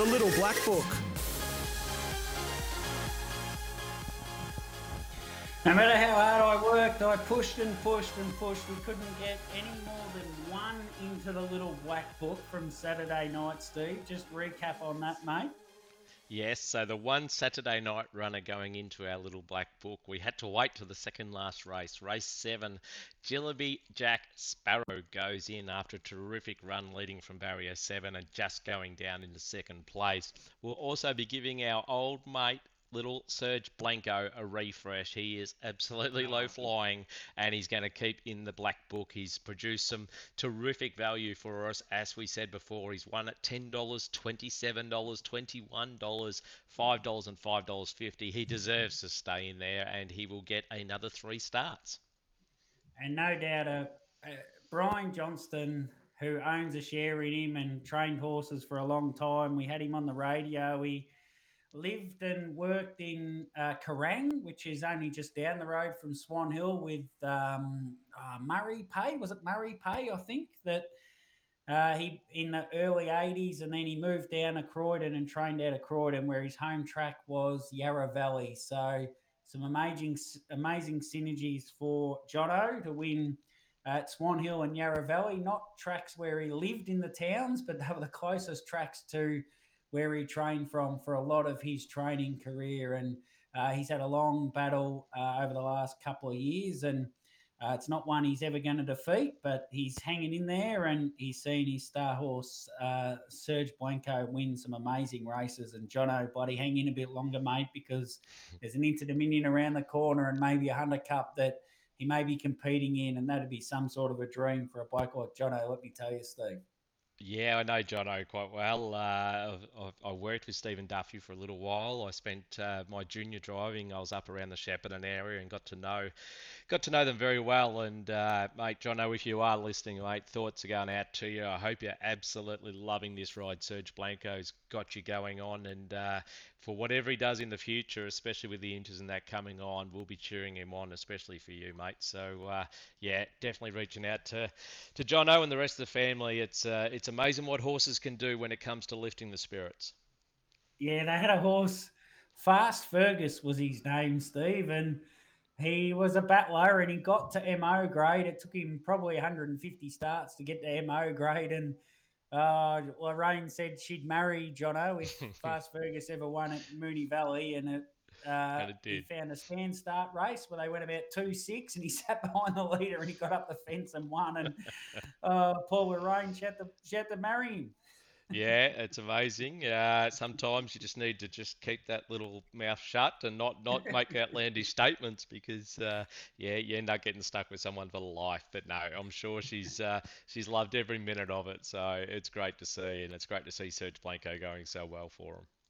the Little Black Book. No matter how hard I worked, I pushed and pushed and pushed. We couldn't get any more than one into the little black book from Saturday night, Steve. Just recap on that, mate. Yes, so the one Saturday night runner going into our little black book, we had to wait to the second last race, race seven. Jillaby Jack Sparrow goes in after a terrific run leading from barrier seven and just going down into second place. We'll also be giving our old mate little Serge Blanco a refresh. He is absolutely low flying and he's going to keep in the black book. He's produced some terrific value for us. As we said before, he's won at $10, $27, $21, $5, and $5.50. He deserves to stay in there and he will get another three starts. And no doubt, uh, uh, Brian Johnston, who owns a share in him and trained horses for a long time, we had him on the radio. He lived and worked in uh, Kerang, which is only just down the road from Swan Hill with um, uh, Murray Pay. Was it Murray Pay? I think that uh, he in the early 80s and then he moved down to Croydon and trained out of Croydon where his home track was Yarra Valley. So some amazing, amazing synergies for Jono to win at Swan Hill and Yarra Valley. Not tracks where he lived in the towns, but they were the closest tracks to where he trained from for a lot of his training career. And uh, he's had a long battle uh, over the last couple of years. And uh, it's not one he's ever going to defeat, but he's hanging in there and he's seen his star horse, uh, Serge Blanco, win some amazing races. And Jono, buddy, hang in a bit longer, mate, because there's an Inter Dominion around the corner and maybe a Hunter Cup that he may be competing in. And that'd be some sort of a dream for a bloke like Jono, let me tell you, Steve. Yeah, I know Jono quite well. Uh, I worked with Stephen Duffy for a little while. I spent uh, my junior driving. I was up around the Shepparton area and got to know, got to know them very well. And uh, mate, Jono, if you are listening, mate, thoughts are going out to you. I hope you're absolutely loving this ride. Serge Blanco's got you going on, and uh, for whatever he does in the future, especially with the inters and that coming on, we'll be cheering him on, especially for you, mate. So uh, yeah, definitely reaching out to to Jono and the rest of the family. It's uh, it's amazing what horses can do when it comes to lifting the spirits. Yeah, they had a horse. Fast Fergus was his name, Steve, and he was a battler and he got to MO grade. It took him probably 150 starts to get to MO grade. And uh, Lorraine said she'd marry Jono if Fast Fergus ever won at Moonee Valley. And it, uh, it he found a stand start race where they went about 2 6 and he sat behind the leader and he got up the fence and won. And uh, Paul Lorraine, she had, to, she had to marry him yeah, it's amazing. Uh, sometimes you just need to just keep that little mouth shut and not not make outlandish statements because uh, yeah, you end up getting stuck with someone for life. But no, I'm sure she's uh, she's loved every minute of it. So it's great to see, and it's great to see Serge Blanco going so well for him.